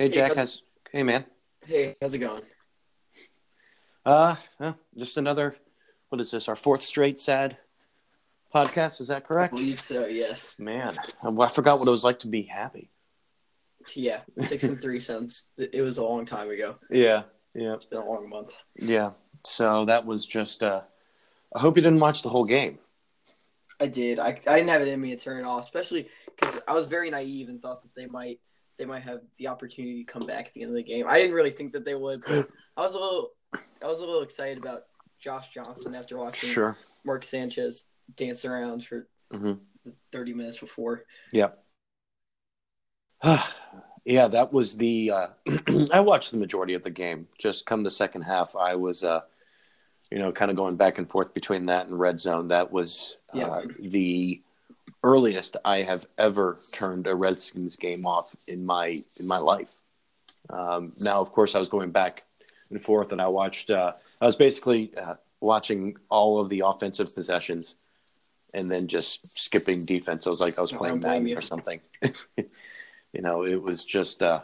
Hey, Hey, Jack. how's- Has hey, man. Hey, how's it going? Uh, just another. What is this? Our fourth straight sad podcast. Is that correct? I believe so. Yes. Man, I, forgot what it was like to be happy. Yeah. Six and three cents. It it was a long time ago. Yeah, yeah, It's been a long month. yeah. So that was just. Uh, I hope you didn't watch the whole game. I did. I, I didn't have it in me to turn it off, especially because I was very naive and thought that they might they might have the opportunity to come back at the end of the game. I didn't really think that they would. But I was a little I was a little excited about Josh Johnson after watching Sure. Mark Sanchez dance around for hmm the 30 minutes before. Yep. yeah, that was the. Uh, I watched the majority of the game. Just come the second half, I was, uh, you know, kind of going back and forth between that and red zone. That was Yeah. uh, the earliest I have ever turned a Redskins game off in my in my life. Um, now, of course, I was going back and forth, and I watched. Uh, I was basically uh, watching all of the offensive possessions, and then just skipping defense. I was like I was playing Madden or something. you know, it was just, uh,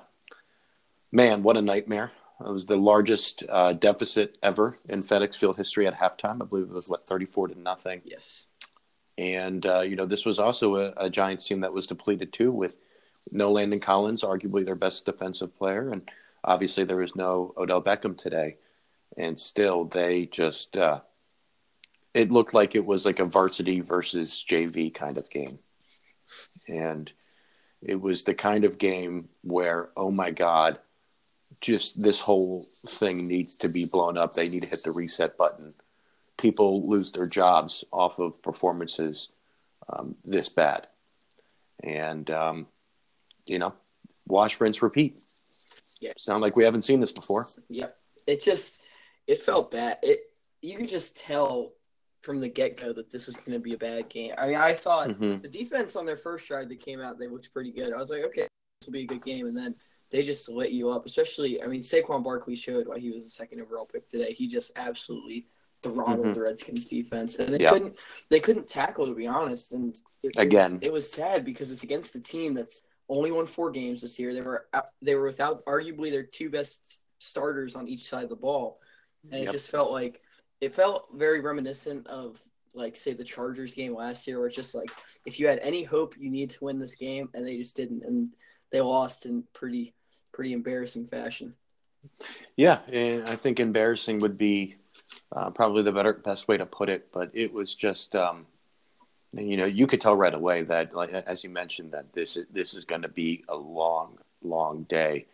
man, what a nightmare. It was the largest uh, deficit ever in FedEx Field history at halftime. I believe it was what thirty-four to nothing. Yes. And uh, you know, this was also a, a Giants team that was depleted too, with no Landon Collins, arguably their best defensive player, and obviously there was no Odell Beckham today. And still, they just uh, it looked like it was like a varsity versus JV kind of game, and it was the kind of game where, oh my God, just this whole thing needs to be blown up. They need to hit the reset button people lose their jobs off of performances um, this bad. And, um, you know, wash, rinse, repeat. Yeah. Sound like we haven't seen this before. Yep. It just it felt bad. It you could just tell from the get go that this was going to be a bad game. I mean, I thought Mhm. the defense on their first drive that came out, they looked pretty good. I was like, okay, this will be a good game, and then they just lit you up. Especially, I mean, Saquon Barkley showed why he was the second overall pick today. He just absolutely throttled Mhm. the Redskins defense, and they Yeah. couldn't they couldn't tackle to be honest. And it, it Again. was, it was sad because it's against a team that's only won four games this year. They were they were without arguably their two best starters on each side of the ball, and Yep. it just felt like it felt very reminiscent of like say the Chargers game last year, where it's just like if you had any hope, you need to win this game, and they just didn't, and they lost in pretty pretty embarrassing fashion. Yeah, and I think embarrassing would be uh, probably the better best way to put it. But it was just, um, you know, you could tell right away that, like as you mentioned, that this is, this is going to be a long, long day.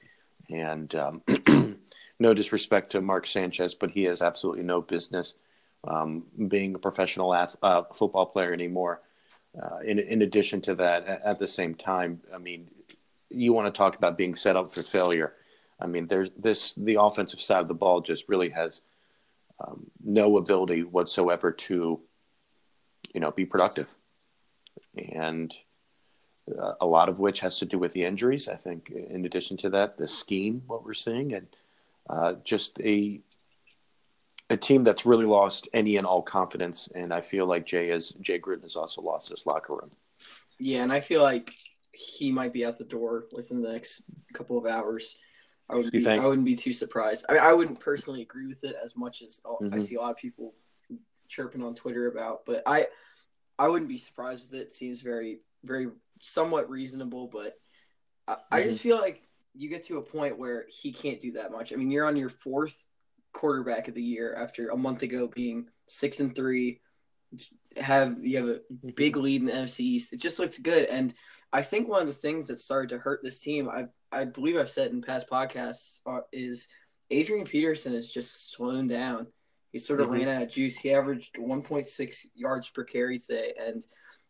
And um, no disrespect to Mark Sanchez, but he has absolutely no business um, being a professional ath- uh, football player anymore. Uh, in, in addition to that, a- at the same time, I mean, you want to talk about being set up for failure. I mean, there's this the offensive side of the ball just really has um, no ability whatsoever to, you know, be productive, and uh, a lot of which has to do with the injuries. I think, in addition to that, the scheme, what we're seeing, and uh, just a a team that's really lost any and all confidence. And I feel like Jay has Jay Gruden has also lost his locker room. Yeah, and I feel like he might be out the door within the next couple of hours. I would You be, think? I wouldn't be too surprised. I mean, I wouldn't personally agree with it as much as uh, I see a lot of people chirping on Twitter about, but I I wouldn't be surprised with it. It seems very very somewhat reasonable, but I, I just feel like you get to a point where he can't do that much. I mean, you're on your fourth quarterback of the year after a month ago being six and three. Have you have a big lead in the NFC East? It just looked good, and I think one of the things that started to hurt this team, I I believe I've said in past podcasts, uh, is Adrian Peterson is just slowing down. He sort of Mhm. ran out of juice. He averaged 1.6 yards per carry today, and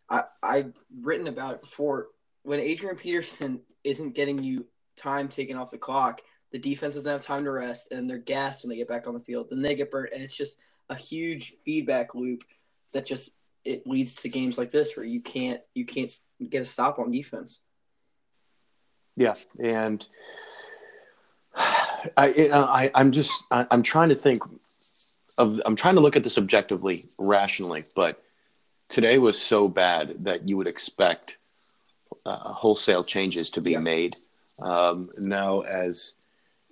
I I've written about it before. When Adrian Peterson isn't getting you time taken off the clock, the defense doesn't have time to rest, and they're gassed when they get back on the field. Then they get burnt, and it's just a huge feedback loop that just it leads to games like this where you can't you can't get a stop on defense. Yeah, and I, I I'm just I, I'm trying to think of I'm trying to look at this objectively, rationally, but today was so bad that you would expect uh, wholesale changes to be Yeah. made Um, now, as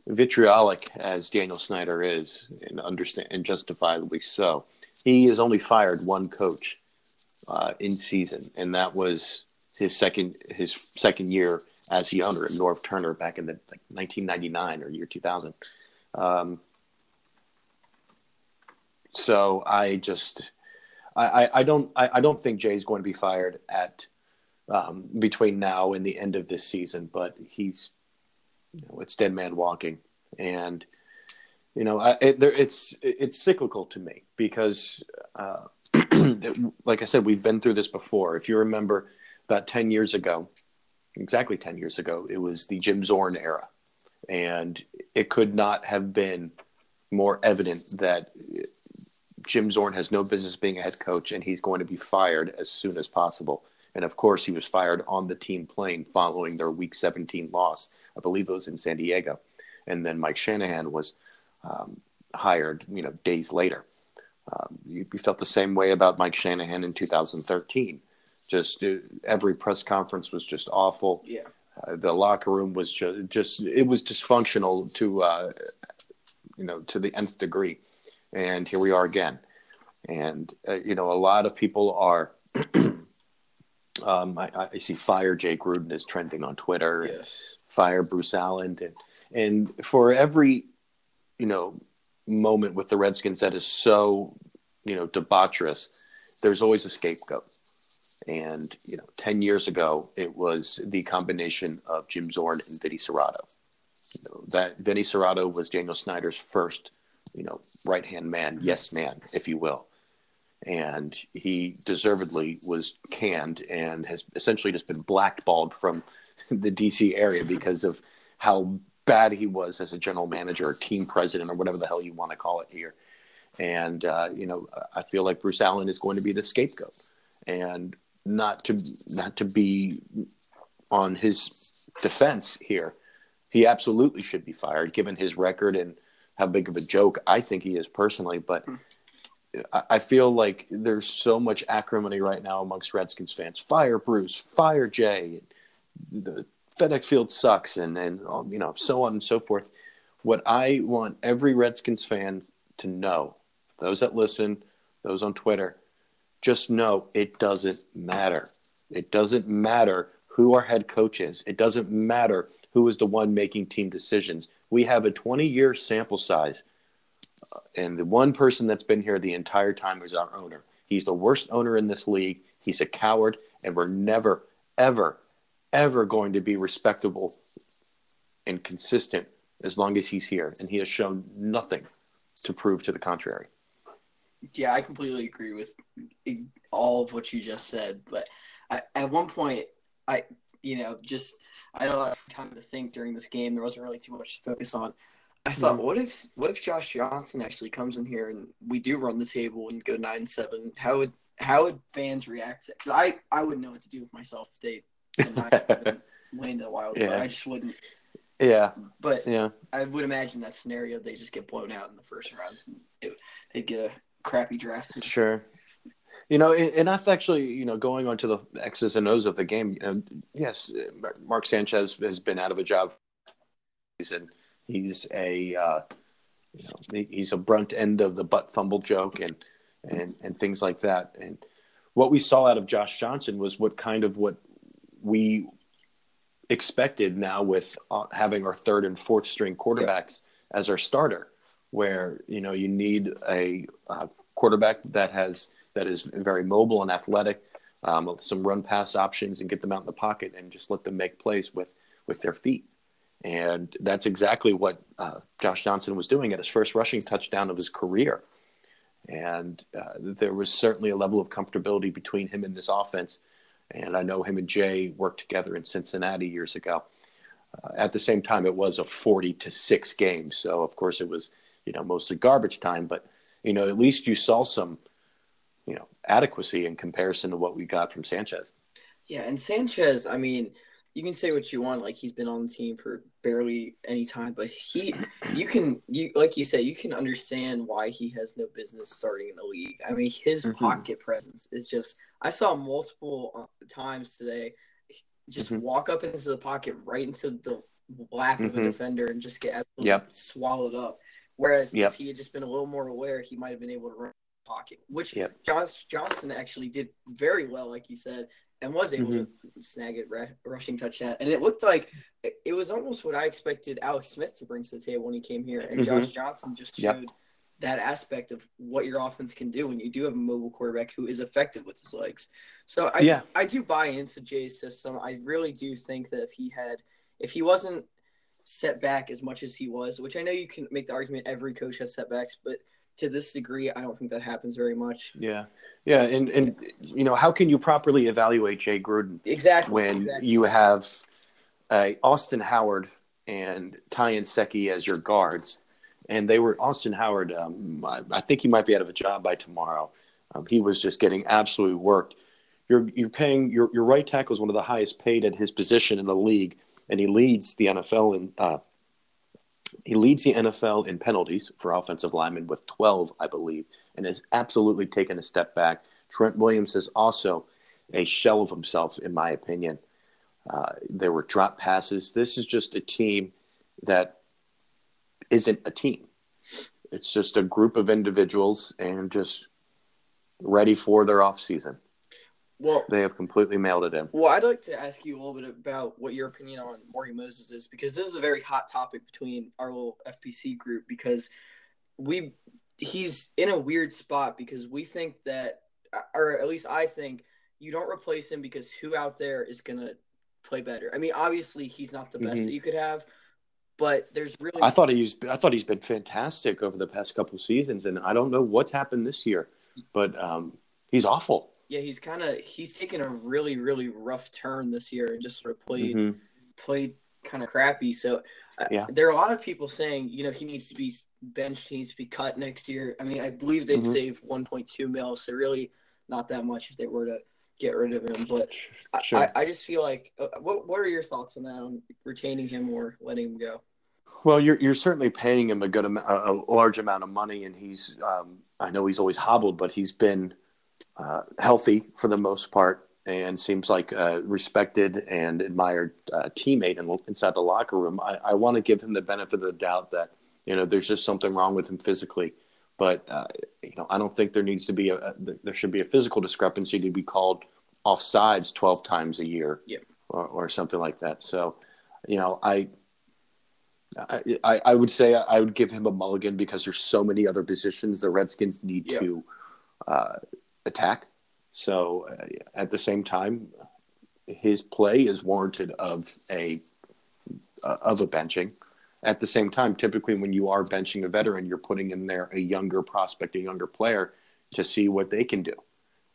vitriolic as Daniel Snyder is, and understand and justifiably so, he has only fired one coach uh, in season, and that was his second his second year as the owner at Norv Turner back in the like 1999 or year 2000. Um, so I just I, I, I don't I, I, don't think Jay's going to be fired at um, between now and the end of this season, but he's you know it's dead man walking, and you know I, it, there, it's it's cyclical to me because uh, like I said we've been through this before. If you remember about ten years ago, exactly ten years ago, it was the Jim Zorn era, and it could not have been more evident that Jim Zorn has no business being a head coach, and he's going to be fired as soon as possible. And of course, he was fired on the team plane following their Week 17 loss. I believe it was in San Diego. And then Mike Shanahan was um, hired, you know, days later. Um, you, you, felt the same way about Mike Shanahan in 2013. Just uh, every press conference was just awful. Yeah. Uh, the locker room was just, just it was dysfunctional to uh, you know to the nth degree and here we are again. And uh, you know, a lot of people are. um, I, I, see fire Jay Gruden is trending on Twitter. Yes. Fire Bruce Allen, and and for every you know moment with the Redskins that is so you know debaucherous, there's always a scapegoat. And you know, ten years ago, it was the combination of Jim Zorn and Vinny Cerrato. You know, that Vinny Cerrato was Daniel Snyder's first you know, right hand man, yes man, if you will. And he deservedly was canned and has essentially just been blackballed from the DC area because of how bad he was as a general manager or team president or whatever the hell you want to call it here. And, uh, you know, I feel like Bruce Allen is going to be the scapegoat and not to, not to be on his defense here. He absolutely should be fired given his record and, how big of a joke I think he is personally, but. I feel like there's so much acrimony right now amongst Redskins fans. Fire Bruce, fire Jay, the FedEx Field sucks, and and um, you know so on and so forth. What I want every Redskins fan to know, those that listen, those on Twitter, just know it doesn't matter. It doesn't matter who our head coach is. It doesn't matter who is the one making team decisions we have a 20 year sample size, uh, and the one person that's been here the entire time is our owner. He's the worst owner in this league. He's a coward, and we're never, ever, ever going to be respectable and consistent as long as he's here. And he has shown nothing to prove to the contrary. Yeah, I completely agree with all of what you just said. But I, at one point, I you know, just I had a lot of time to think during this game. There wasn't really too much to focus on. I thought, mm-hmm. what if what if Josh Johnson actually comes in here and we do run the table and go nine seven? How would how would fans react? Because I I wouldn't know what to do with myself if they landed a wild yeah. I just wouldn't. Yeah, but yeah, I would imagine that scenario they just get blown out in the first rounds and it, they'd get a crappy draft. Sure. You know, and that's actually, you know, going on to the X's and O's of the game. You know, yes, Mark Sanchez has been out of a job. He's he's a, uh, you know, he's a brunt end of the butt fumble joke and and and things like that. And what we saw out of Josh Johnson was what kind of what we expected now with uh, having our third and fourth string quarterbacks yeah. as our starter, where you know you need a uh, quarterback that has that is very mobile and athletic, um, some run pass options, and get them out in the pocket and just let them make plays with with their feet. And that's exactly what uh, Josh Johnson was doing at his first rushing touchdown of his career. And uh, there was certainly a level of comfortability between him and this offense. And I know him and Jay worked together in Cincinnati years ago. Uh, at the same time, it was a 40 to 6 game. So, of course, it was, you know, mostly garbage time. But, you know, at least you saw some you know adequacy in comparison to what we got from Sanchez. Yeah, and Sanchez, I mean, you can say what you want, like he's been on the team for barely any time, but he, you can, you like you said, you can understand why he has no business starting in the league. I mean, his mm-hmm. pocket presence is just. I saw multiple uh, times today just mm-hmm. walk up into the pocket right into the lap mm-hmm. of a mm-hmm. defender and just get absolutely yep. swallowed up. Whereas yep. if he had just been a little more aware, he might have been able to run pocket, which yep. Josh Johnson actually did very well, like you said, and was able mm-hmm. to snag it re- rushing touchdown. And it looked like it was almost what I expected Alex Smith to bring to the table when he came here, and mm-hmm. Josh Johnson just showed. Yep. That aspect of what your offense can do when you do have a mobile quarterback who is effective with his legs. So I, yeah. I do buy into Jay's system. I really do think that if he had, if he wasn't set back as much as he was, which I know you can make the argument every coach has setbacks, but to this degree, I don't think that happens very much. Yeah, yeah, and and you know how can you properly evaluate Jay Gruden exactly when exactly. you have uh, Austin Howard and Ty Nsekhe as your guards, and they were Austin Howard. Um, I, I, think he might be out of a job by tomorrow. Um, he was just getting absolutely worked. You're you're paying your your right tackle is one of the highest paid at his position in the league, and he leads the NFL in uh, he leads the NFL in penalties for offensive linemen with 12, I believe, and has absolutely taken a step back. Trent Williams is also a shell of himself, in my opinion. Uh, there were drop passes. This is just a team that isn't a team. It's just a group of individuals and just ready for their off season. Well, they have completely mailed it in. Well, I'd like to ask you a little bit about what your opinion on Morgan Moses is because this is a very hot topic between our little FPC group because we he's in a weird spot because we think that or at least I think you don't replace him because who out there is going to play better. I mean, obviously he's not the best mm-hmm. that you could have, but there's really I thought he's I thought he's been fantastic over the past couple seasons and I don't know what's happened this year, but um, he's awful yeah, he's kind of he's taken a really really rough turn this year and just sort of played mm-hmm. played kind of crappy. So uh, yeah. there are a lot of people saying you know he needs to be benched, he needs to be cut next year. I mean, I believe they'd mm-hmm. save 1.2 mil, so really not that much if they were to get rid of him. But sure. I, I just feel like uh, what what are your thoughts on that on retaining him or letting him go? Well, you're you're certainly paying him a good amount, a large amount of money, and he's um, I know he's always hobbled, but he's been uh, healthy for the most part and seems like a respected and admired uh, teammate in, inside the locker room. I, I want to give him the benefit of the doubt that you know there's just something wrong with him physically, but uh, you know I don't think there needs to be a, a, there should be a physical discrepancy to be called off sides 12 times a year or, or something like that. So you know I I, I, would say I would give him a mulligan because there's so many other positions the Redskins need yep. to uh, attack. So uh, at the same time, his play is warranted of a uh, of a benching. At the same time, typically when you are benching a veteran, you're putting in there a younger prospect, a younger player, to see what they can do.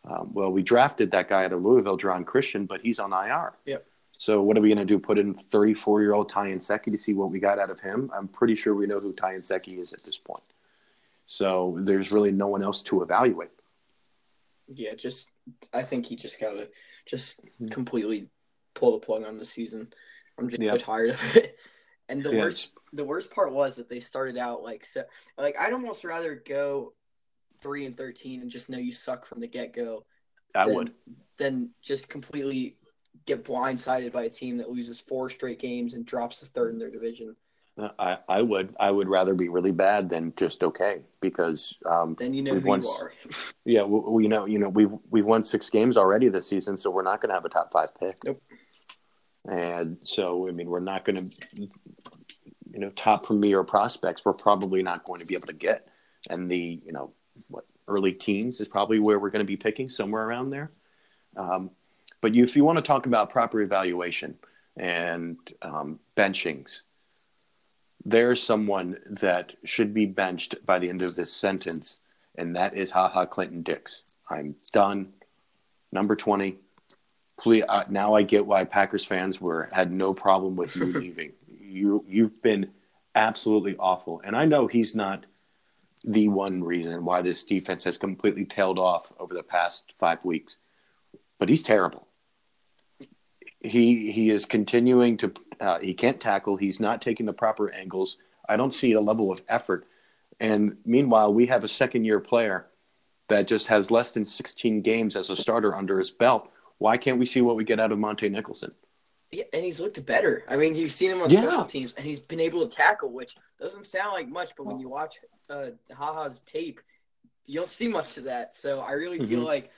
Um, well, we drafted that guy out of Louisville, Geron Christian, but he's on IR. Yep. So what are we going to do? Put in 34 year old Ty Nsekhe to see what we got out of him? I'm pretty sure we know who Ty Nsekhe is at this point. So there's really no one else to evaluate. Yeah, just I think he just gotta just mm-hmm. completely pull the plug on the season. I'm just yeah. tired of it. And the yeah. worst the worst part was that they started out like so like I'd almost rather go three and thirteen and just know you suck from the get go. I than, would. Than just completely get blindsided by a team that loses four straight games and drops the third in their division. I, I would I would rather be really bad than just okay because um, then you know who you are. Yeah, we, we, know you know we've we've won six games already this season, so we're not going to have a top five pick. Nope. And so I mean, we're not going to you know top premier prospects. We're probably not going to be able to get, and the you know what early teens is probably where we're going to be picking somewhere around there. Um, but you, if you want to talk about proper evaluation and um, benchings there's someone that should be benched by the end of this sentence, and that is Ha Ha Clinton-Dix. I'm done. Number 20. Please, uh, now I get why Packers fans were had no problem with you leaving. You you've been absolutely awful, and I know he's not the one reason why this defense has completely tailed off over the past five weeks, but he's terrible he he is continuing to uh, he can't tackle. He's not taking the proper angles. I don't see a level of effort. And meanwhile, we have a second year player that just has less than 16 games as a starter under his belt. Why can't we see what we get out of Montae Nicholson? Yeah, and he's looked better. I mean, you've seen him on Yeah. special teams, and he's been able to tackle, which doesn't sound like much, but when you watch uh, Ha Ha's tape, you don't see much of that. So I really feel Mhm. like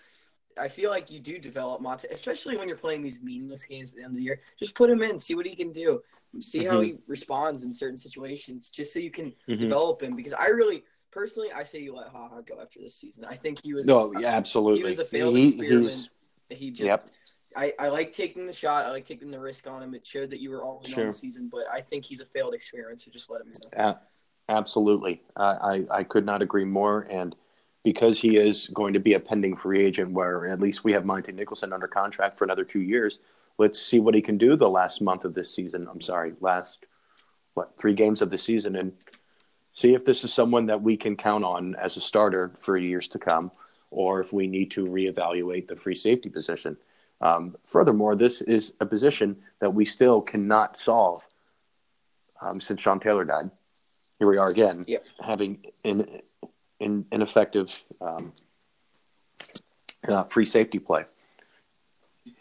I feel like you do develop Montae, especially when you're playing these meaningless games at the end of the year. Just put him in, see what he can do, see how Mhm. he responds in certain situations, just so you can Mhm. develop him. Because I really, personally, I say you let Ha Ha go after this season. I think he was No, yeah, absolutely. he was a failed He- experiment. He just Yep. I, I like taking the shot. I like taking the risk on him. It showed that you were all in on Sure. the season, but I think he's a failed experiment, so just let him go. A- absolutely. I, I, I could not agree more. And because he is going to be a pending free agent, where at least we have Montae Nicholson under contract for another two years, let's see what he can do the last month of this season. I'm sorry, last, what, three games of the season, and see if this is someone that we can count on as a starter for years to come, or if we need to reevaluate the free safety position. Um, furthermore, this is a position that we still cannot solve um, since Sean Taylor died. Here we are again, Yep. having an, an ineffective um, uh, free safety play.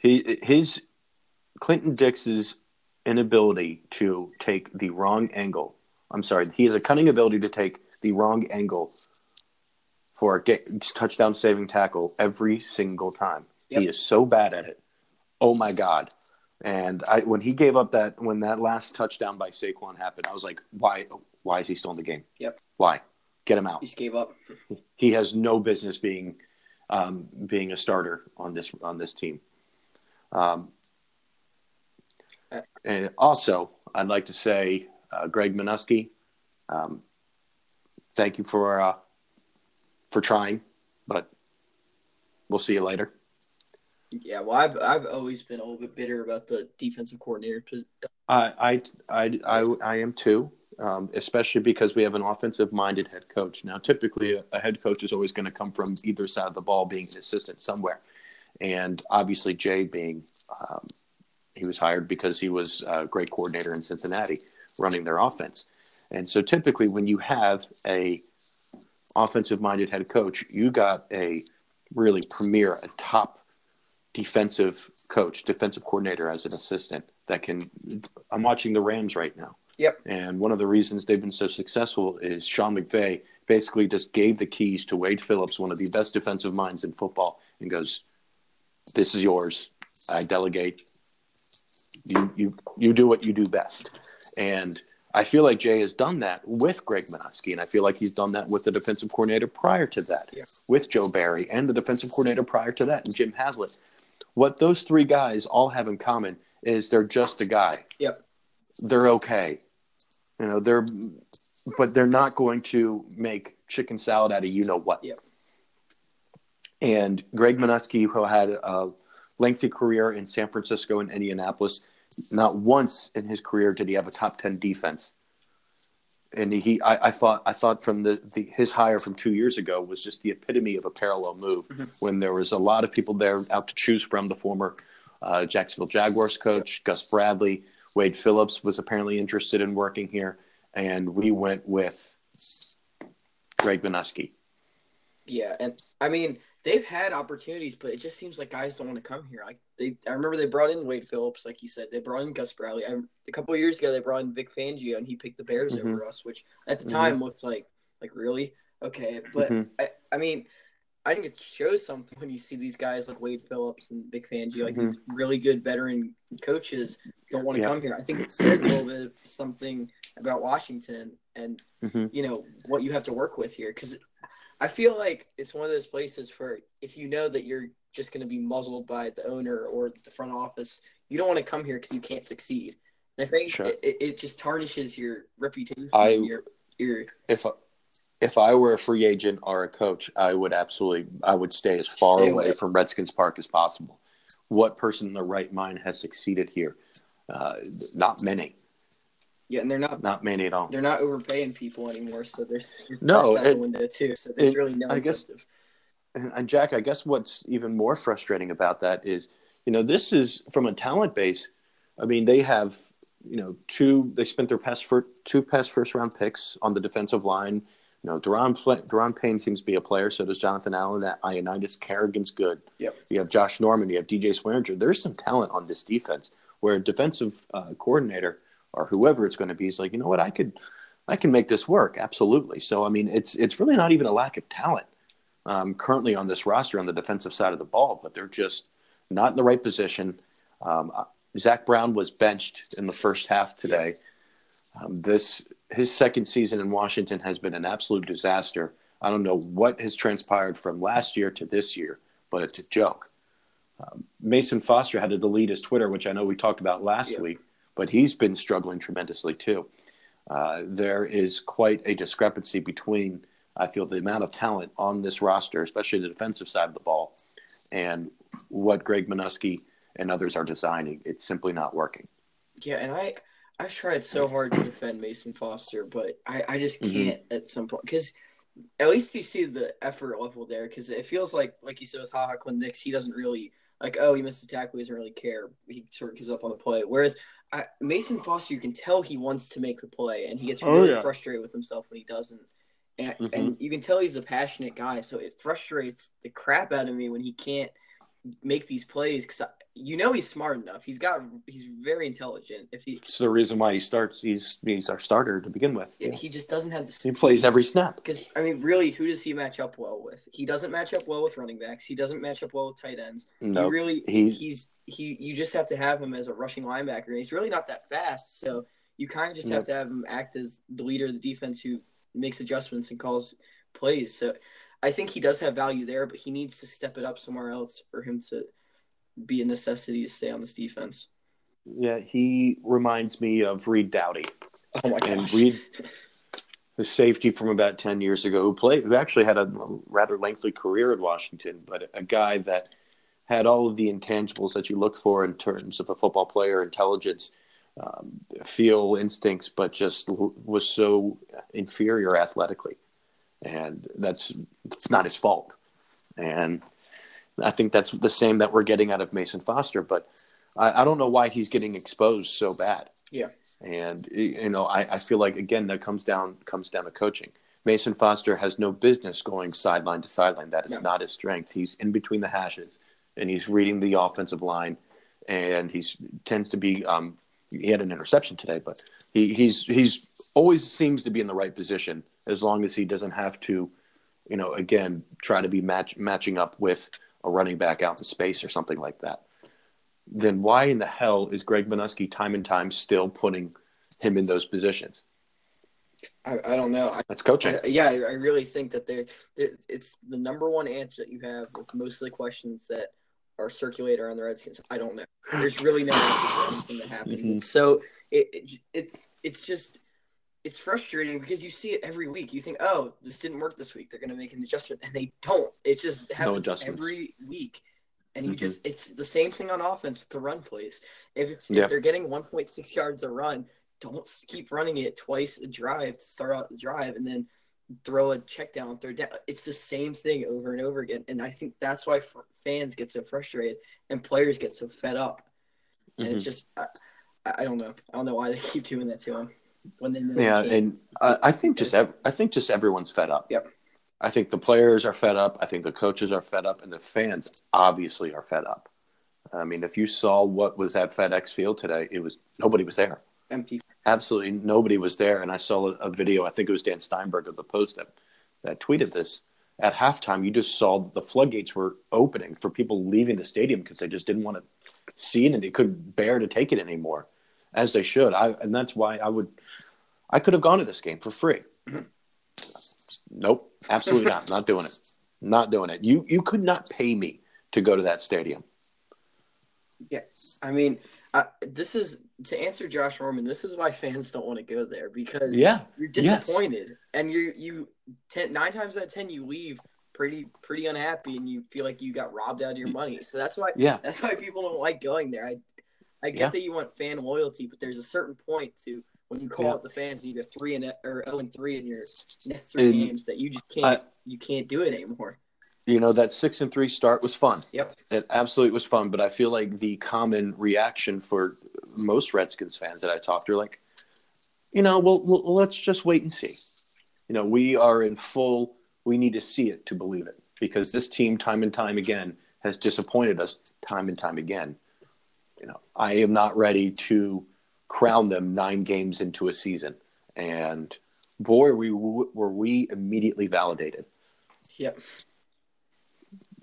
He, his Clinton Dix's inability to take the wrong angle. I'm sorry, he has a cunning ability to take the wrong angle for a touchdown saving tackle every single time. Yep. He is so bad at it. Oh my god! And I, when he gave up that when that last touchdown by Saquon happened, I was like, why? Why is he still in the game? Yep. Why? Get him out. He just gave up. He has no business being um, being a starter on this on this team. Um, and also, I'd like to say, uh, Greg Manusky, um, thank you for uh, for trying, but we'll see you later. Yeah, well, I've I've always been a little bit bitter about the defensive coordinator. I I I I, I am too, um, especially because we have an offensive-minded head coach. Now, typically, a, a head coach is always going to come from either side of the ball, being an assistant somewhere, and obviously Jay being um, he was hired because he was a great coordinator in Cincinnati, running their offense, and so typically when you have a offensive-minded head coach, you got a really premier, a top defensive coach, defensive coordinator as an assistant that can. I'm watching the Rams right now. Yep. And one of the reasons they've been so successful is Sean McVay basically just gave the keys to Wade Phillips, one of the best defensive minds in football, and goes, "This is yours. I delegate. You you you do what you do best." And I feel like Jay has done that with Greg Manusky, and I feel like he's done that with the defensive coordinator prior to that, Yeah. with Joe Barry, and the defensive coordinator prior to that, and Jim Haslett. What those three guys all have in common is they're just a guy. Yep. They're okay. You know, they're but they're not going to make chicken salad out of you know what. Yep. And Greg Manusky, who had a lengthy career in San Francisco and Indianapolis, not once in his career did he have a top ten defense. And he, I, I thought, I thought from the, the his hire from two years ago was just the epitome of a parallel move. Mhm. When there was a lot of people there out to choose from, the former uh, Jacksonville Jaguars coach Gus Bradley, Wade Phillips was apparently interested in working here, and we went with Greg Manusky. Yeah, and I mean they've had opportunities, but it just seems like guys don't want to come here. Like they, I remember they brought in Wade Phillips, like you said, they brought in Gus Bradley. I, a couple of years ago, they brought in Vic Fangio, and he picked the Bears Mhm. over us, which at the Mhm. time looked like like really okay. But Mhm. I, I mean, I think it shows something when you see these guys like Wade Phillips and Vic Fangio, like these really good veteran coaches, don't want to Yeah. come here. I think it says a little bit of something about Washington and Mhm. you know what you have to work with here because I feel like it's one of those places where if you know that you're just going to be muzzled by the owner or the front office, you don't want to come here because you can't succeed. And I think Sure. it, it, just tarnishes your reputation. I- and your your If if I were a free agent or a coach, I would absolutely I would stay as far Stay away away. from Redskins Park as possible. What person in their right mind has succeeded here? Uh, not many, yeah, and they're not not many at all. they're not overpaying people anymore, so there's, there's No, it- the window too. So there's it- really no I guess- incentive. And, and Jack, I guess what's even more frustrating about that is, you know, this is from a talent base. I mean, they have, you know, two. They spent their past for two past first round picks on the defensive line. You know, Da'Ron, Da'Ron Payne seems to be a player. So does Jonathan Allen. That Ionitis Kerrigan's good. Yep. You have Josh Norman. You have DJ Swearinger. There's some talent on this defense where a defensive uh, coordinator or whoever it's going to be is like, you know what, I could, I can make this work. Absolutely. So, I mean, it's, it's really not even a lack of talent um, currently on this roster on the defensive side of the ball, but they're just not in the right position. Um, uh, Zach Brown was benched in the first half today. Um, this his second season in Washington has been an absolute disaster. I don't know what has transpired from last year to this year, but it's a joke. Um, Mason Foster had to delete his Twitter, which I know we talked about last yeah. week, but he's been struggling tremendously too. Uh, there is quite a discrepancy between, I feel, the amount of talent on this roster, especially the defensive side of the ball, and what Greg Manusky and others are designing. It's simply not working. Yeah, and I I've tried so hard to defend Mason Foster, but I, I just mm-hmm. can't mm-hmm. at some point because at least you see the effort level there because it feels like like you said with Ha Ha Clinton-Dix, he doesn't really like oh he missed a tackle, he doesn't really care. He sort of gives up on the play. Whereas I, Mason Foster, you can tell he wants to make the play, and he gets oh, really oh, yeah. frustrated with himself when he doesn't. And, mm-hmm. and you can tell he's a passionate guy, so it frustrates the crap out of me when he can't make these plays because you know he's smart enough. He's got he's very intelligent. If he, it's the reason why he starts. He's he's our starter to begin with. Yeah, he just doesn't have the. He plays every snap. Because I mean, really, who does he match up well with? He doesn't match up well with running backs. He doesn't match up well with tight ends. No, nope. really, he, he's he. You just have to have him as a rushing linebacker, and he's really not that fast. So you kind of just nope. have to have him act as the leader of the defense who makes adjustments and calls plays. So I think he does have value there, but he needs to step it up somewhere else for him to be a necessity to stay on this defense. Yeah, he reminds me of Reed Doughty. Oh my gosh. And Reed, the safety from about ten years ago, who played, who actually had a rather lengthy career at Washington, but a guy that had all of the intangibles that you look for in terms of a football player, intelligence, um, feel, instincts, but just was so inferior athletically, and that's it's not his fault. And I think that's the same that we're getting out of Mason Foster, but I, I don't know why he's getting exposed so bad. Yeah. And you know, I, I feel like again that comes down comes down to coaching. Mason Foster has no business going sideline to sideline. That is no. not his strength. He's in between the hashes and he's reading the offensive line and he's tends to be um, he had an interception today, but he, he's he's always seems to be in the right position as long as he doesn't have to, you know, again try to be match matching up with a running back out in space or something like that, then why in the hell is Greg Manusky time and time still putting him in those positions? I, I don't know. That's coaching. I, yeah, I really think that they're, it's the number one answer that you have with most of the questions that are circulated around the Redskins. I don't know. There's really no anything that happens. Mm-hmm. So it, it, it's it's just it's frustrating because you see it every week. You think, oh, this didn't work this week. They're going to make an adjustment, and they don't. It just happens no every week. And you mm-hmm. just, it's the same thing on offense The run plays. If it's yeah. if they're getting 1.6 yards a run, don't keep running it twice a drive to start out the drive, and then throw a check down third down. It's the same thing over and over again. And I think that's why fans get so frustrated and players get so fed up. And mm-hmm. it's just, I, I don't know. I don't know why they keep doing that to him when they know yeah, and uh, I think just ev- I think just everyone's fed up. Yep. I think the players are fed up. I think the coaches are fed up, and the fans obviously are fed up. I mean, if you saw what was at FedEx Field today, it was nobody was there. Empty. Absolutely nobody was there. And I saw a, a video. I think it was Dan Steinberg of the Post that that tweeted this. At halftime, you just saw the floodgates were opening for people leaving the stadium because they just didn't want to see it and they couldn't bear to take it anymore, as they should. I and that's why I would I could have gone to this game for free. Nope, absolutely not. Not doing it. Not doing it. You you could not pay me to go to that stadium. Yes, I mean, this is to answer Josh Norman. This is why fans don't want to go there because yeah, you're disappointed, yes. and you you ten, nine times out of ten you leave pretty pretty unhappy, and you feel like you got robbed out of your money. So that's why yeah, that's why people don't like going there. I I get yeah. that you want fan loyalty, but there's a certain point to when you call yeah. up the fans either three and or zero and three in your next three and games that you just can't I, you can't do it anymore. You know that six and three start was fun. Yep, it absolutely was fun. But I feel like the common reaction for most Redskins fans that I talked to are like, you know, well, well, let's just wait and see. You know, we are in full. We need to see it to believe it because this team, time and time again, has disappointed us time and time again. You know, I am not ready to crown them nine games into a season. And boy, we, were we immediately validated. Yep.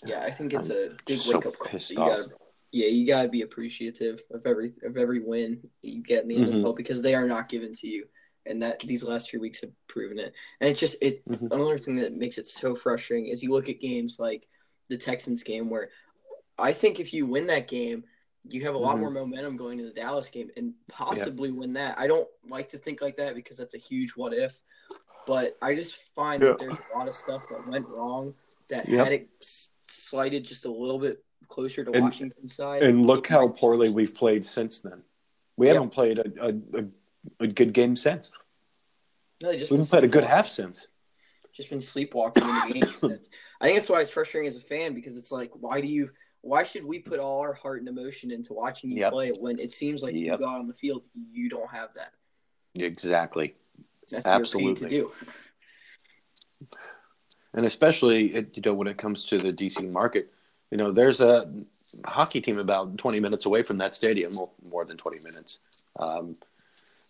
Yeah, I think it's I'm a big so wake up call. You gotta, yeah, you gotta be appreciative of every of every win you get in the Mhm. NFL because they are not given to you, and that these last few weeks have proven it. And it's just it. Mhm. Another thing that makes it so frustrating is you look at games like the Texans game where I think if you win that game, you have a lot Mhm. more momentum going to the Dallas game and possibly win that. I don't like to think like that because that's a huge what if, but I just find Yeah. that there's a lot of stuff that went wrong that Yep. had it slided just a little bit closer to And- Washington's side. And look how poorly we've played since then. We Yep. haven't played a, a, a, good game since. No, just we haven't played a good half since. Just been sleepwalking in the. That's- I think that's why it's frustrating as a fan because it's like, why do you? Why should we put all our heart and emotion into watching you Yep. play when it seems like you go out on the field, you don't have that. Exactly. That's Absolutely. And especially, it, you know, when it comes to the DC market, you know, there's a hockey team about 20 minutes away from that stadium, well, more than 20 minutes. Um,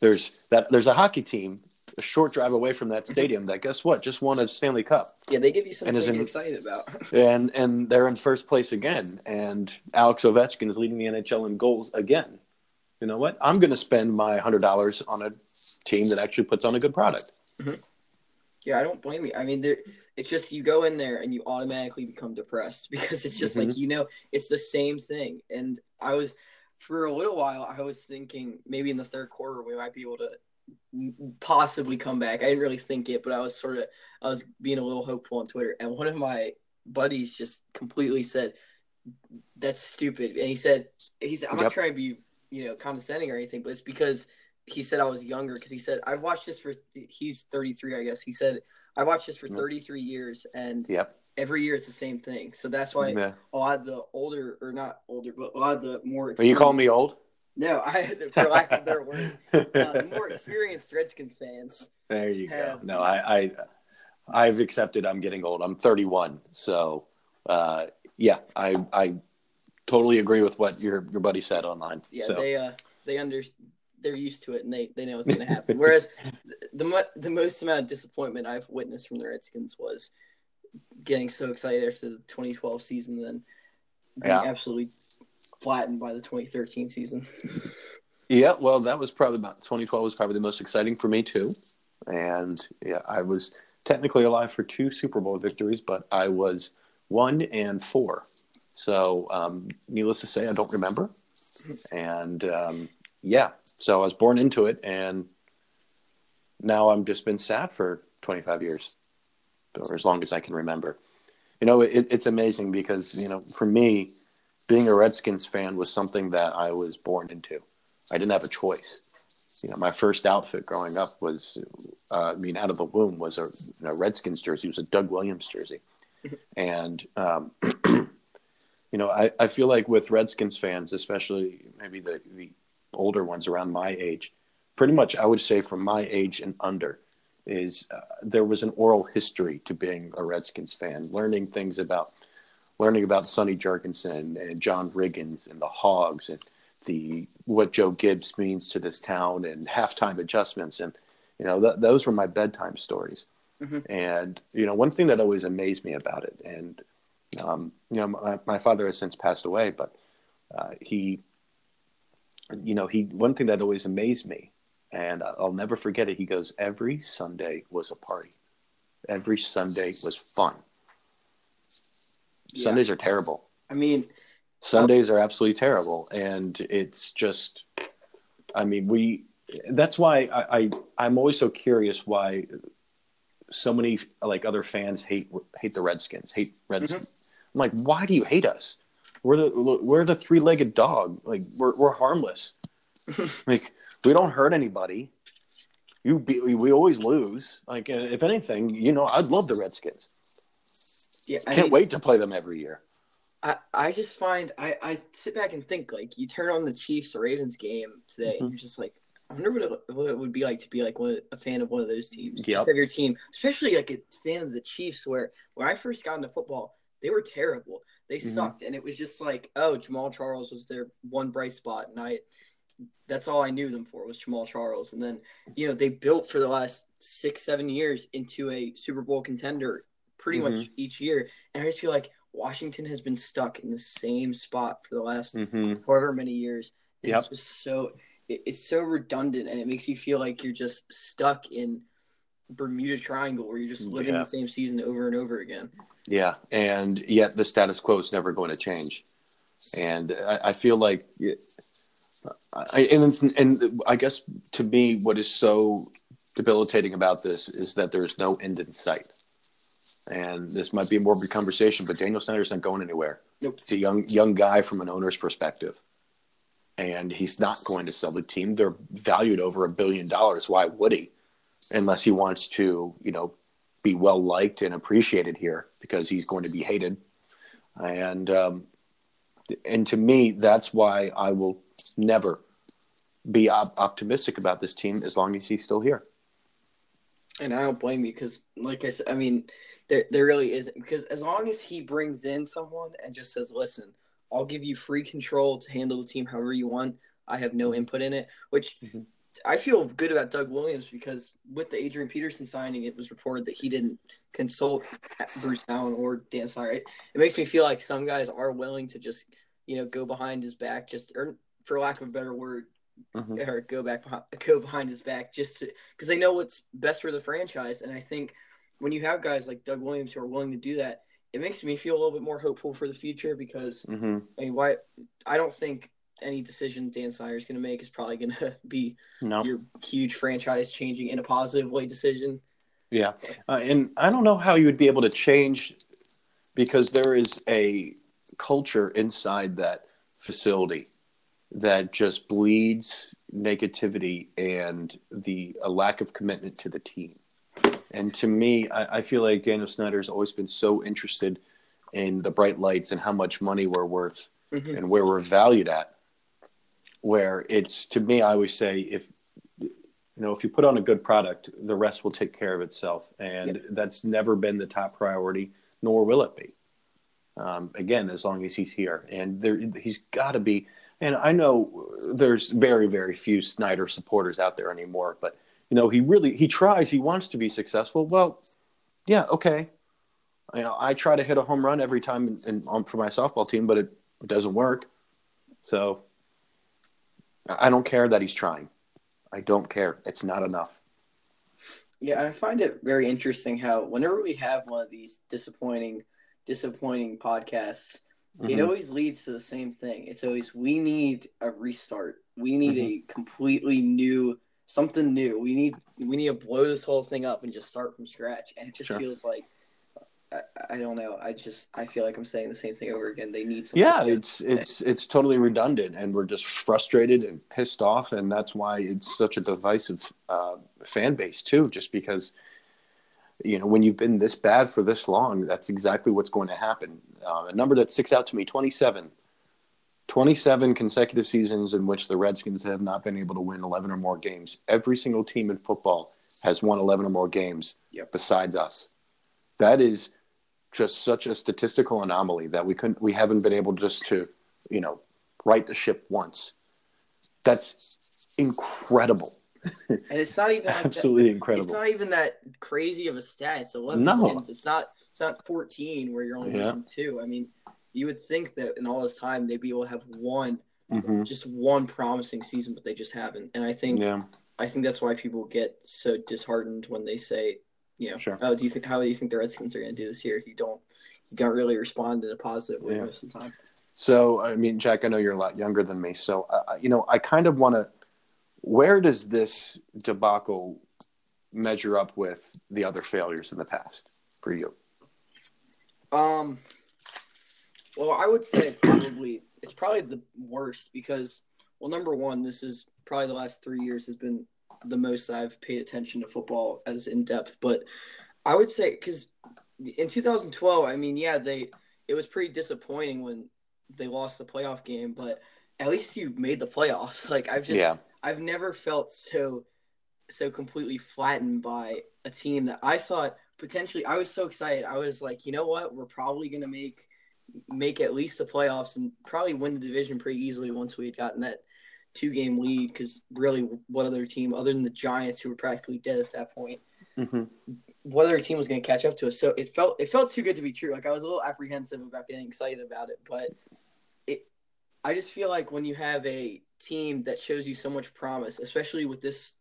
there's that. There's a hockey team a short drive away from that stadium that guess what just won a Stanley Cup Yeah, they give you something And is in- excited about. and and they're in first place again and Alex Ovechkin is leading the NHL in goals again. You know what? I'm going to spend my hundred dollars on a team that actually puts on a good product. Yeah, I don't blame you. I mean, there, it's just you go in there and you automatically become depressed because it's just Mm-hmm. like you know it's the same thing. And I was for a little while I was thinking maybe in the third quarter we might be able to possibly come back. I didn't really think it, but I was sort of I was being a little hopeful on Twitter. And one of my buddies just completely said that's stupid. And he said he said I'm not trying to be you know condescending or anything, but it's because he said I was younger because he said I've watched this for he's 33 I guess he said I watched this for Yep. 33 years and Yep. every year it's the same thing so that's why Yeah. a lot of the older or not older but a lot of the more Are you calling me old? no I for lack of a better word uh, more experienced Redskins fans there you go. No, I, I I've accepted I'm getting old. I'm 31. So uh, yeah, I I totally agree with what your your buddy said online. yeah so they uh they under they're used to it and they, they know what's going to happen whereas the the most amount of disappointment I've witnessed from the Redskins was getting so excited after the 2012 season and then being Yeah. absolutely flattened by the 2013 season. Yeah, well, that was probably about 2012 was probably the most exciting for me too, and yeah, I was technically alive for two Super Bowl victories, but I was one and four. So, um, needless to say, I don't remember, and um, yeah, so I was born into it, and now I'm just been sad for 25 years, or as long as I can remember. You know, it, it's amazing because you know, for me, being a Redskins fan was something that I was born into. I didn't have a choice. You know, my first outfit growing up was, uh, I mean, out of the womb was a you know, Redskins jersey. It was a Doug Williams jersey, and um, you know, I, I feel like with Redskins fans, especially maybe the the older ones around my age, pretty much I would say from my age and under, is uh, there was an oral history to being a Redskins fan, learning things about learning about Sonny Jurgensen and John Riggins and the Hogs and the what Joe Gibbs means to this town and halftime adjustments and you know th- those were my bedtime stories. Mhm. And you know one thing that always amazed me about it, and um, you know my, my father has since passed away, but uh, he, you know he one thing that always amazed me, and I'll never forget it. He goes every Sunday was a party, every Sunday was fun. Yeah. Sundays are terrible. I mean, Sundays are absolutely terrible, and it's just, I mean, we. That's why I, I I'm always so curious why so many like other fans hate hate the Redskins, hate Redskins. Mm-hmm. I'm like, why do you hate us? We're the we're the three legged dog. Like we're we're harmless. like we don't hurt anybody. You be, we, we always lose. Like uh, if anything, you know, I'd love the Redskins. yeah, I Can't mean, wait to play them every year. I, I just find I, I sit back and think like you turn on the Chiefs Ravens game today and Mhm. you're just like I wonder what it, what it would be like to be like one, a fan of one of those teams. Yep. of your team, especially like a fan of the Chiefs. Where when I first got into football, they were terrible. They Mhm. sucked, and it was just like, oh, Jamaal Charles was their one bright spot, and I that's all I knew them for was Jamaal Charles, and then you know they built for the last six seven years into a Super Bowl contender pretty Mhm. much each year, and I just feel like Washington has been stuck in the same spot for the last Mm-hmm. however many years. Yep. It's just so it, it's so redundant, and it makes you feel like you're just stuck in Bermuda Triangle, where you're just living Yeah. the same season over and over again. Yeah, and yet the status quo is never going to change, and I, I feel like, I, and it's, and I guess to me, what is so debilitating about this is that there's no end in sight, and this might be a morbid conversation, but Daniel Snyder's not going anywhere. Nope. He's a young young guy from an owner's perspective, and he's not going to sell the team. They're valued over a billion dollars. Why would he? Unless he wants to, you know, be well liked and appreciated here because he's going to be hated. And um, and to me, that's why I will never be op- optimistic about this team as long as he's still here. And I don't blame you because, like I said, I mean, there there really isn't because as long as he brings in someone and just says, "Listen, I'll give you free control to handle the team however you want. I have no input in it," which. Mhm. I feel good about Doug Williams because with the Adrian Peterson signing, it was reported that he didn't consult Bruce Allen or Dan Snyder. It, it makes me feel like some guys are willing to just, you know, go behind his back, just or for lack of a better word, Mhm. or go back behind, go behind his back just to because they know what's best for the franchise. And I think when you have guys like Doug Williams who are willing to do that, it makes me feel a little bit more hopeful for the future because hmm I mean, why? I don't think any decision Dan Snyder is going to make is probably going to be No. your huge franchise changing in a positive way decision. Yeah, uh, and I don't know how you would be able to change because there is a culture inside that facility that just bleeds negativity and the a lack of commitment to the team. And to me, I, I feel like Daniel Snyder's always been so interested in the bright lights and how much money we're worth Mhm. and where we're valued at. Where it's to me, I always say if you know if you put on a good product, the rest will take care of itself, and that's never been the top priority, nor will it be. Um, again, as long as he's here, and there, he's got to be. And I know there's very, very few Snyder supporters out there anymore, but you know he really he tries, he wants to be successful. Well, yeah, okay. You know, I try to hit a home run every time in, in, um, for my softball team, but it, it doesn't work. So I don't care that he's trying. I don't care. It's not enough. Yeah, I find it very interesting how whenever we have one of these disappointing, disappointing podcasts, it Mhm. always leads to the same thing. It's always we need a restart. We need a completely new something new. We need we need to blow this whole thing up and just start from scratch. And it just Sure. feels like I, I don't know. I just I feel like I'm saying the same thing over again. They need something. Yeah, it's it's it's totally redundant, and we're just frustrated and pissed off, and that's why it's such a divisive uh, fan base too. Just because, you know, when you've been this bad for this long, that's exactly what's going to happen. Uh, a number that sticks out to me: 27. 27 consecutive seasons in which the Redskins have not been able to win 11 or more games. Every single team in football has won 11 or more games Yep. besides us. That is just such a statistical anomaly that we couldn't we haven't been able just to, you know, right the ship once. That's incredible. and it's not even like that- Absolutely It's not even that crazy of a stat. It's eleven No. wins. It's not. It's not fourteen where you're only Yeah. two. I mean, you would think that in all this time they'd be able to have one, Mhm. just one promising season, but they just haven't. And I think Yeah. I think that's why people get so disheartened when they say, you know, Sure. oh, do you think how do you think the Redskins are going to do this year? You don't. You don't really respond in a positive way Yeah. most of the time. So, I mean, Jack, I know you're a lot younger than me. So, uh, you know, I kind of want to. Where does this debacle measure up with the other failures in the past for you? Um, well, I would say probably it's probably the worst because, well, number one, this is probably the last three years has been the most I've paid attention to football as in depth. But I would say because in 2012, I mean, yeah, they it was pretty disappointing when they lost the playoff game, but at least you made the playoffs. Like I've just yeah. I've never felt so so completely flattened by a team that I thought potentially I was so excited. I was like, you know what? We're probably gonna make make at least the playoffs and probably win the division pretty easily once we had gotten that two game lead. Because really, what other team other than the Giants, who were practically dead at that point, Mm-hmm. what other team was going to catch up to us? So it felt it felt too good to be true. Like I was a little apprehensive about getting excited about it, but it. I just feel like when you have a team that shows you so much promise, especially with this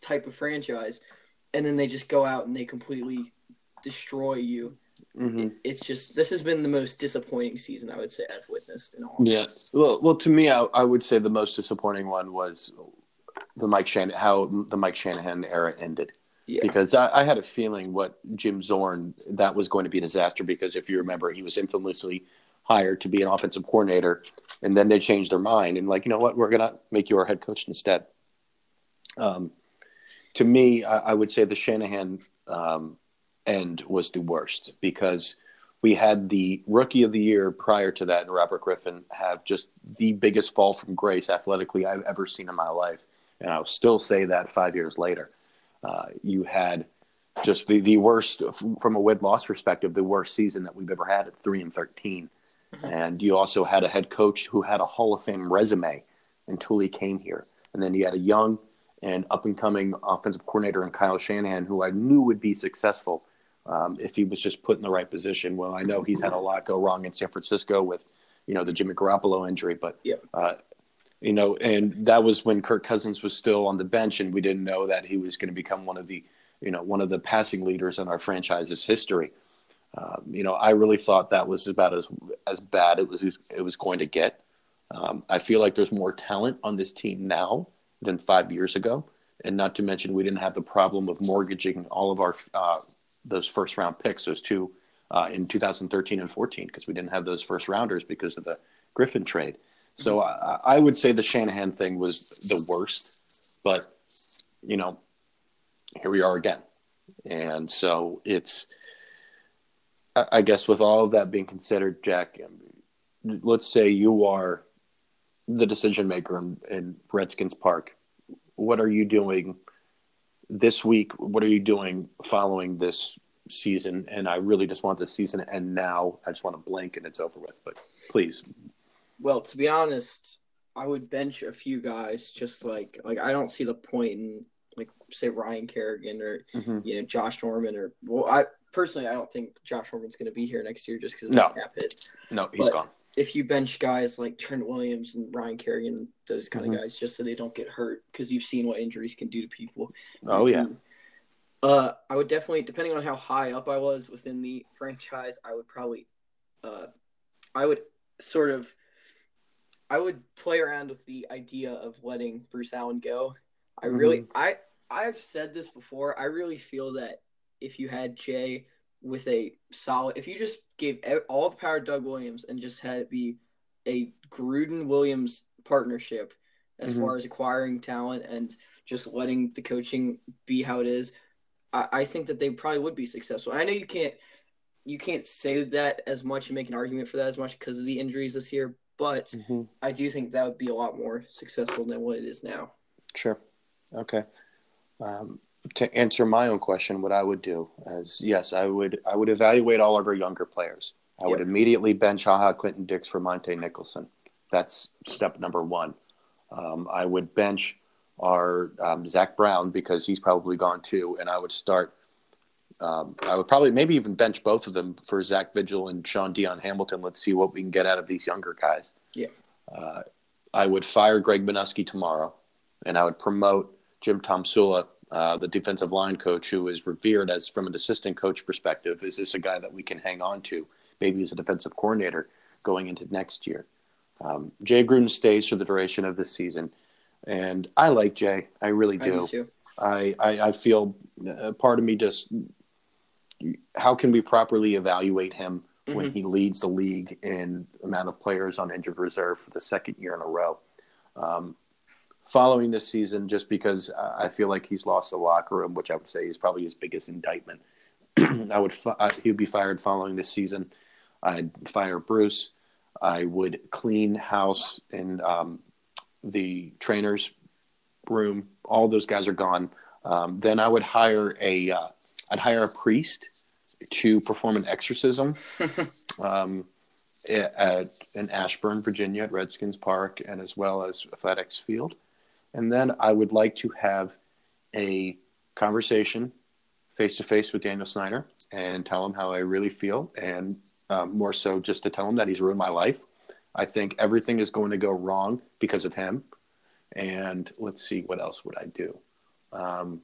type of franchise, and then they just go out and they completely destroy you. Mm-hmm. It, it's just this has been the most disappointing season I would say I've witnessed in all. Yeah. Well, well, to me, I, I would say the most disappointing one was the Mike Shan how the Mike Shanahan era ended. Yeah. Because I, I had a feeling what Jim Zorn that was going to be a disaster. Because if you remember, he was infamously hired to be an offensive coordinator, and then they changed their mind and like, you know what, we're gonna make you our head coach instead. Um, to me, I, I would say the Shanahan um, end was the worst because we had the rookie of the year prior to that, and Robert Griffin have just the biggest fall from grace athletically I've ever seen in my life, and I'll still say that five years later. Uh, you had just the, the worst from a win loss perspective, the worst season that we've ever had at three and 13 and you also had a head coach who had a Hall of Fame resume until he came here, and then you had a young and up and coming offensive coordinator in Kyle Shanahan, who I knew would be successful um, if he was just put in the right position. Well, I know he's had a lot go wrong in San Francisco with, you know, the Jimmy Garoppolo injury, but Yep. uh, you know, and that was when Kirk Cousins was still on the bench, and we didn't know that he was going to become one of the, you know, one of the passing leaders in our franchise's history. Um, you know, I really thought that was about as as bad it was it was going to get. Um, I feel like there's more talent on this team now than five years ago, and not to mention we didn't have the problem of mortgaging all of our uh, those first round picks, those two uh, in 2013 and 14, because we didn't have those first rounders because of the Griffin trade. So I, I would say the Shanahan thing was the worst, but you know, here we are again, and so it's. I I guess with all of that being considered, Jack, let's say you are the decision maker in, in Redskins Park. What are you doing this week? What are you doing following this season? And I really just want this season to end now. I just want to blink and it's over with. But please, Well, to be honest, I would bench a few guys just like like I don't see the point in like say Ryan Kerrigan or Mhm. you know Josh Norman or well I personally I don't think Josh Norman's going to be here next year just because of No. snap hit. no, he's But- gone. If you bench guys like Trent Williams and Ryan Kerrigan, those kind Mhm. of guys, just so they don't get hurt, because you've seen what injuries can do to people. Oh yeah, Uh, I would definitely, depending on how high up I was within the franchise, I would probably, uh, I would sort of, I would play around with the idea of letting Bruce Allen go. I really, I, I've said this before. I really feel that if you had Jay with a solid, if you just gave all the power to Doug Williams and just had it be a Gruden Williams partnership as Mhm. far as acquiring talent and just letting the coaching be how it is, I, I think that they probably would be successful. I know you can't you can't say that as much and make an argument for that as much because of the injuries this year, but Mhm. I do think that would be a lot more successful than what it is now. Sure. Okay. Um, to answer my own question, what I would do is yes, I would I would evaluate all of our younger players. I would immediately bench Ha Ha Clinton Dix for Montae Nicholson. That's step number one. Um, I would bench our um, Zach Brown because he's probably gone too, and I would start. Um, I would probably maybe even bench both of them for Zach Vigil and Shaun Dion Hamilton. Let's see what we can get out of these younger guys. Yeah. Uh, I would fire Greg Manusky tomorrow, and I would promote Jim Tomsula, uh, the defensive line coach, who is revered as from an assistant coach perspective. Is this a guy that we can hang on to? Maybe as a defensive coordinator going into next year. Um, Jay Gruden stays for the duration of this season, and I like Jay. I really I do do. I, I, I feel uh, part of me just how can we properly evaluate him when Mhm. he leads the league in amount of players on injured reserve for the second year in a row. Um, following this season, just because I I feel like he's lost the locker room, which I would say is probably his biggest indictment. I would fi- I- he would be fired following this season. I'd fire Bruce. I would clean house in um, the trainers room. All those guys are gone. Um, then I would hire a uh, I'd hire a priest to perform an exorcism. um, at in Ashburn, Virginia, at Redskins Park, and as well as FedEx Field. And then I would like to have a conversation face to face with Daniel Snyder and tell him how I really feel, and um, more so just to tell him that he's ruined my life. I think everything is going to go wrong because of him. And let's see, what else would I do? Um,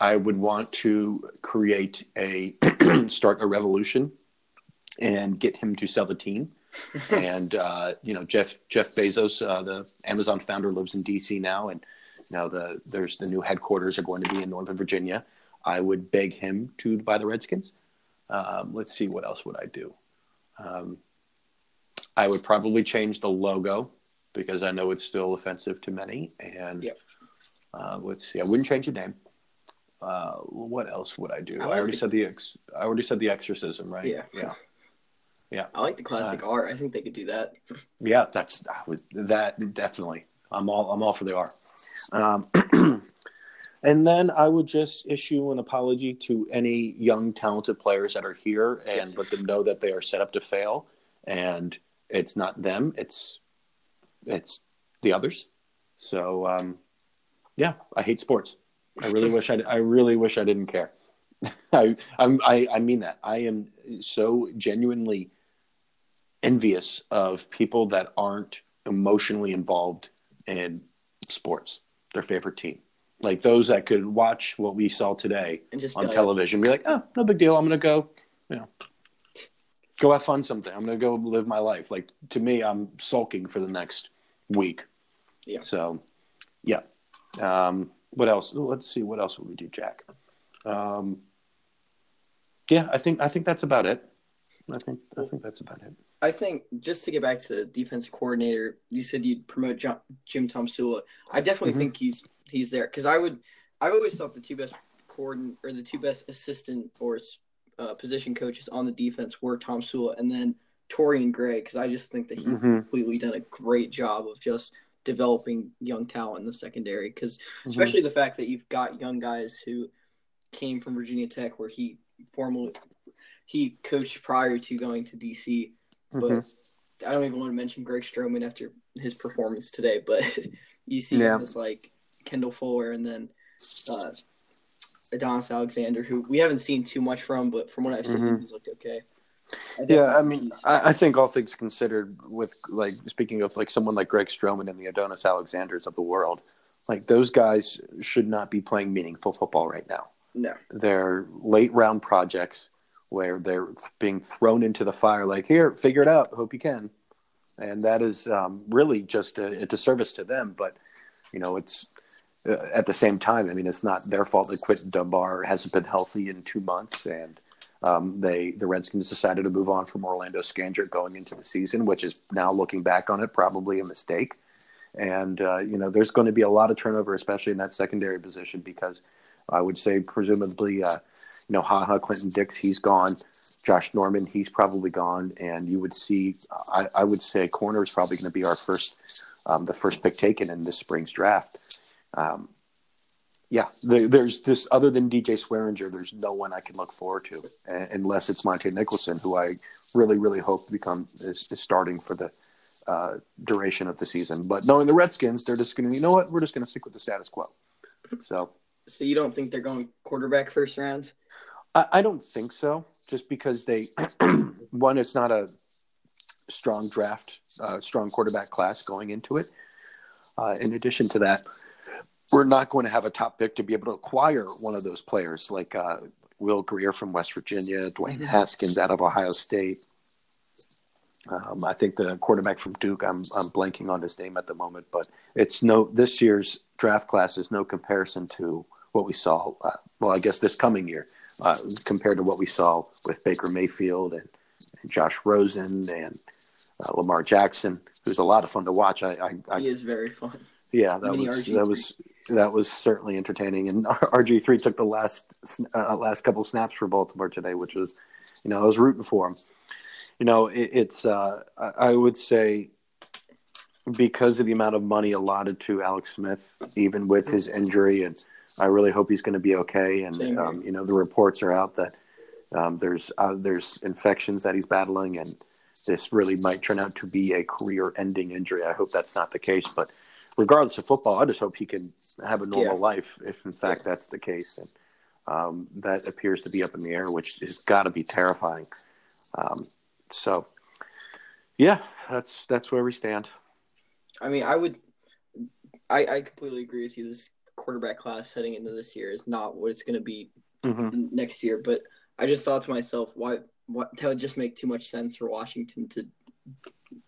I would want to create a start a revolution and get him to sell the team. And uh, you know Jeff Jeff Bezos, uh, the Amazon founder, lives in D.C. now, and now the there's the new headquarters are going to be in Northern Virginia. I would beg him to buy the Redskins. Um, let's see what else would I do. Um, I would probably change the logo because I know it's still offensive to many. And yep. uh, let's see, I wouldn't change the name. Uh, what else would I do? I, I already the, said the ex. I already said the exorcism, right? Yeah, yeah, yeah. I like the classic uh, R. I think they could do that. Yeah, that's that definitely. I'm all I'm all for the R. Um, and then I would just issue an apology to any young talented players that are here and let them know that they are set up to fail, and it's not them. It's it's the others. So um, yeah, I hate sports. I really wish I. I really wish I didn't care. I, I'm, I I mean that. I am so genuinely envious of people that aren't emotionally involved in sports, their favorite team. Like those that could watch what we saw today on like, television, be like, "Oh, no big deal. I'm going to go, you know, go have fun someday. I'm going to go live my life." Like to me, I'm sulking for the next week. Yeah. So, yeah. Um, what else? Let's see. What else would we do, Jack? Um, yeah, I think I think that's about it. I think I think that's about it. I think just to get back to the defense coordinator, you said you'd promote John, Jim Tomsula. I definitely mm-hmm. think he's he's there because I would. I've always thought the two best coordinator or the two best assistant or uh, position coaches on the defense were Tomsula and then Torrian Gray because I just think that he's mm-hmm. completely done a great job of just developing young talent in the secondary because mm-hmm. especially the fact that you've got young guys who came from Virginia Tech where he formally he coached prior to going to DC but mm-hmm. I don't even want to mention Greg Stroman after his performance today but you see yeah. him as like Kendall Fuller and then uh, Adonis Alexander who we haven't seen too much from but from what I've seen mm-hmm. he's looked okay I yeah, I mean, I, I, think all things considered, with like speaking of like someone like Greg Stroman and the Adonis Alexanders of the world, like those guys should not be playing meaningful football right now. No, they're late round projects where they're being thrown into the fire. Like, here, figure it out. Hope you can, and that is um, really just a, a disservice to them. But you know, it's uh, at the same time. I mean, it's not their fault that Quinton Dunbar hasn't been healthy in two months and um, they the Redskins decided to move on from Orlando Scandrick going into the season, which is now looking back on it probably a mistake. And uh, you know, there's going to be a lot of turnover, especially in that secondary position, because I would say presumably, uh, know, Ha Ha Clinton Dix, he's gone. Josh Norman, he's probably gone, and you would see. I, I would say corner is probably going to be our first, um, the first pick taken in this spring's draft. Um, yeah, there's this other than DJ Swearinger, there's no one I can look forward to, unless it's Montae Nicholson, who I really, really hope to become is, is starting for the uh, duration of the season. But knowing the Redskins, they're just going to, you know what, we're just going to stick with the status quo. So, so you don't think they're going quarterback first round? I, I don't think so. Just because they, one, it's not a strong draft, uh, strong quarterback class going into it. Uh, in addition to that we're not going to have a top pick to be able to acquire one of those players like uh, Will Grier from West Virginia, Dwayne mm-hmm. Haskins out of Ohio State. Um, I think the quarterback from Duke, I'm, I'm blanking on his name at the moment, but it's no, this year's draft class is no comparison to what we saw. Uh, well, I guess this coming year, uh, compared to what we saw with Baker Mayfield and, and Josh Rosen and uh, Lamar Jackson, who's a lot of fun to watch. I, I, I he is very fun. Yeah, that Mini was RG3. that was that was certainly entertaining. And RG three took the last uh, last couple snaps for Baltimore today, which was, you know, I was rooting for him. You know, it, it's uh, I would say because of the amount of money allotted to Alex Smith, even with his injury, and I really hope he's going to be okay. And um, you know, the reports are out that um, there's uh, there's infections that he's battling, and this really might turn out to be a career-ending injury. I hope that's not the case, but regardless of football, I just hope he can have a normal Yeah. life if, in fact, that's the case. And um, that appears to be up in the air, which has got to be terrifying. Um, so, yeah, that's that's where we stand. I mean, I would, I, I completely agree with you. This quarterback class heading into this year is not what it's going to be Mm-hmm. next year. But I just thought to myself, why, what that would just make too much sense for Washington to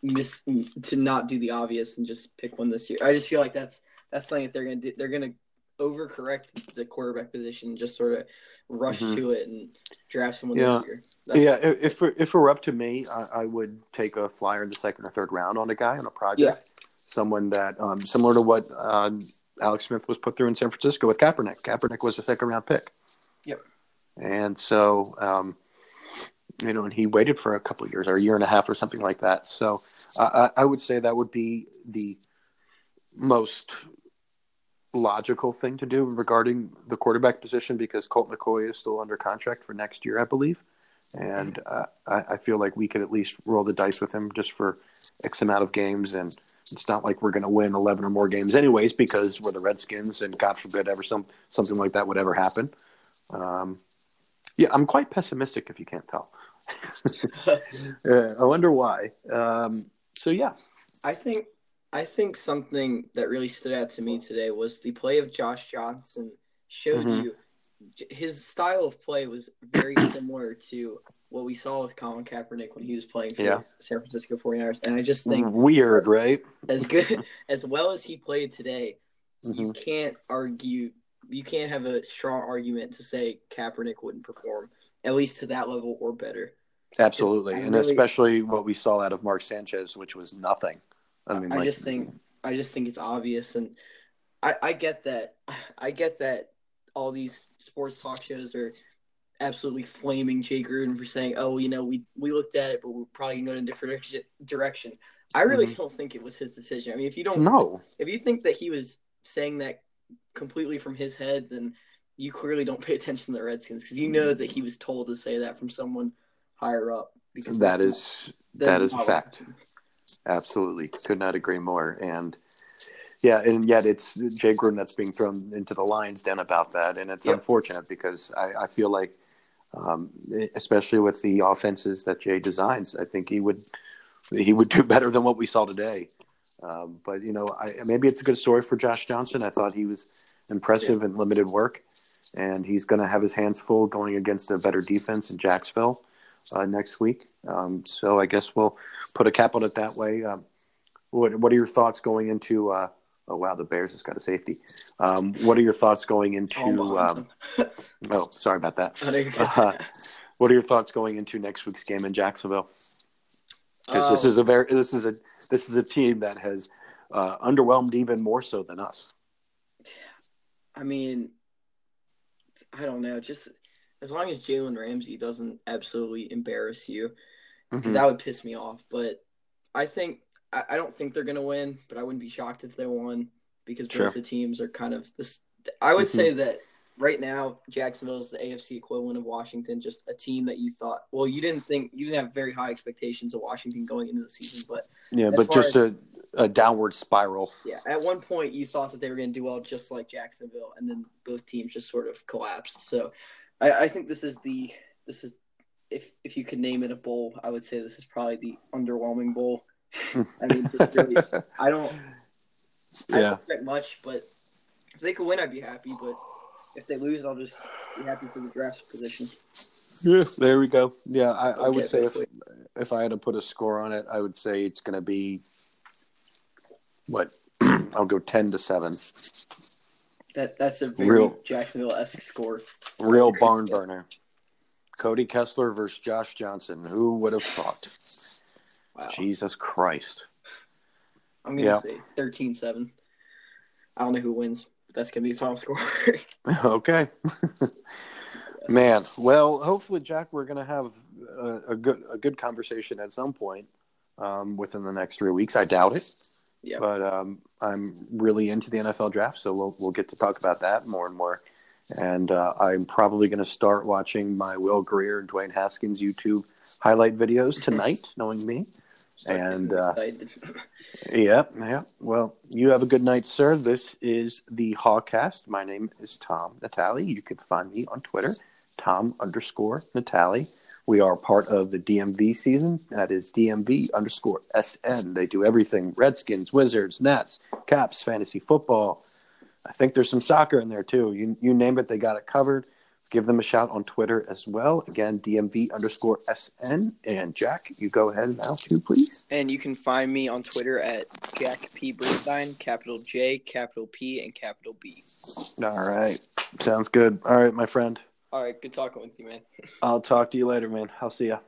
miss to not do the obvious and just pick one this year. I just feel like that's that's something that they're going to do. They're going to overcorrect the quarterback position, just sort of rush Mhm. to it and draft someone Yeah. this year. That's Yeah, if if it, if it were up to me, I, I would take a flyer in the second or third round on a guy on a project, someone that um, similar to what uh, Alex Smith was put through in San Francisco with Kaepernick. Kaepernick was a second round pick. Yep. And so, um, you know, and he waited for a couple of years or a year and a half or something like that. So, I I, I would say that would be the most logical thing to do regarding the quarterback position because Colt McCoy is still under contract for next year, I believe. And uh, I, I feel like we could at least roll the dice with him just for X amount of games. And it's not like we're going to win 11 or more games, anyways, because we're the Redskins, and God forbid ever some something like that would ever happen. Um, yeah, I'm quite pessimistic if you can't tell. uh, I wonder why. Um, so, yeah. I think I think something that really stood out to me today was the play of Josh Johnson showed Mhm. you his style of play was very similar to what we saw with Colin Kaepernick when he was playing for Yeah. the San Francisco 49ers. And I just think Weird, right? as good as well as he played today, Mhm. you can't argue you can't have a strong argument to say Kaepernick wouldn't perform, at least to that level or better. Absolutely, and really- especially what we saw out of Mark Sanchez, which was nothing. I mean, I like, just think I just think it's obvious, and I, I get that. I get that all these sports talk shows are absolutely flaming Jay Gruden for saying, "Oh, you know, we we looked at it, but we're probably going to go in a different direction- direction." I really Mhm. don't think it was his decision. I mean, if you don't, no, if you think that he was saying that completely from his head, then you clearly don't pay attention to the Redskins because you know that he was told to say that from someone higher up. Because that's is that that's a fact. Absolutely, could not agree more. And yeah, and yet it's Jay Gruden that's being thrown into the lion's den about that, and it's Yep. unfortunate because I, I feel like, um, especially with the offenses that Jay designs, I think he would he would do better than what we saw today. Um, but you know, I, maybe it's a good story for Josh Johnson. I thought he was impressive in limited work, and he's going to have his hands full going against a better defense in Jacksonville uh, next week. Um, so I guess we'll put a cap on it that way. Um, what What are your thoughts going into? Uh, oh wow, the Bears just got a safety. Um, what are your thoughts going into? Oh, Um, oh, sorry about that. I know you're good. Uh, what are your thoughts going into next week's game in Jacksonville? Because this Oh. is a very this is a this is a team that has uh, underwhelmed even more so than us. I mean, I don't know. Just as long as Jalen Ramsey doesn't absolutely embarrass you, because Mhm. that would piss me off. But I think I, I don't think they're gonna win, but I wouldn't be shocked if they won because Sure. both the teams are kind of this. I would Mhm. say that right now Jacksonville is the AFC equivalent of Washington, just a team that you thought. Well, you didn't think you didn't have very high expectations of Washington going into the season, but Yeah, but just a, a downward spiral. yeah, at one point you thought that they were going to do well, just like Jacksonville, and then both teams just sort of collapsed. So, I, I think this is the this is if if you could name it a bowl, I would say this is probably the underwhelming bowl. I mean, just really, I don't I yeah. don't expect much, but if they could win, I'd be happy. But if they lose, I'll just be happy for the draft position. Yeah, there we go. Yeah, I, I would say if, basically. if I had to put a score on it, I would say it's going to be what I'll go ten to seven. That that's a very Real- Jacksonville esque score. Real barn burner. Cody Kessler versus Josh Johnson. Who would have thought? Wow. Jesus Christ. I'm gonna Yeah. say 13-7. I don't know who wins. But that's gonna be the final score. okay. Man, well, hopefully, Jack, we're going to have a, a good a good conversation at some point um, within the next three weeks. I doubt it, yeah. but um, I'm really into the NFL draft, so we'll we'll get to talk about that more and more And uh, I'm probably going to start watching my Will Grier and Dwayne Haskins YouTube highlight videos tonight, knowing me. And uh, yeah, yeah. Well, you have a good night, sir. This is the Hogcast. My name is Tom Natali. You can find me on Twitter, Tom underscore Natali. We are part of the DMV season. That is DMV underscore SN. They do everything Redskins, Wizards, Nats, Caps, fantasy football. I think there's some soccer in there too. You, you name it, they got it covered. Give them a shout on Twitter as well. Again, DMV underscore SN. And Jack, you go ahead now too, please. And you can find me on Twitter at Jack P. Bernstein, capital J, capital P, and capital B. All right. Sounds good. All right, my friend. All right, good talking with you, man. I'll talk to you later, man. I'll see ya.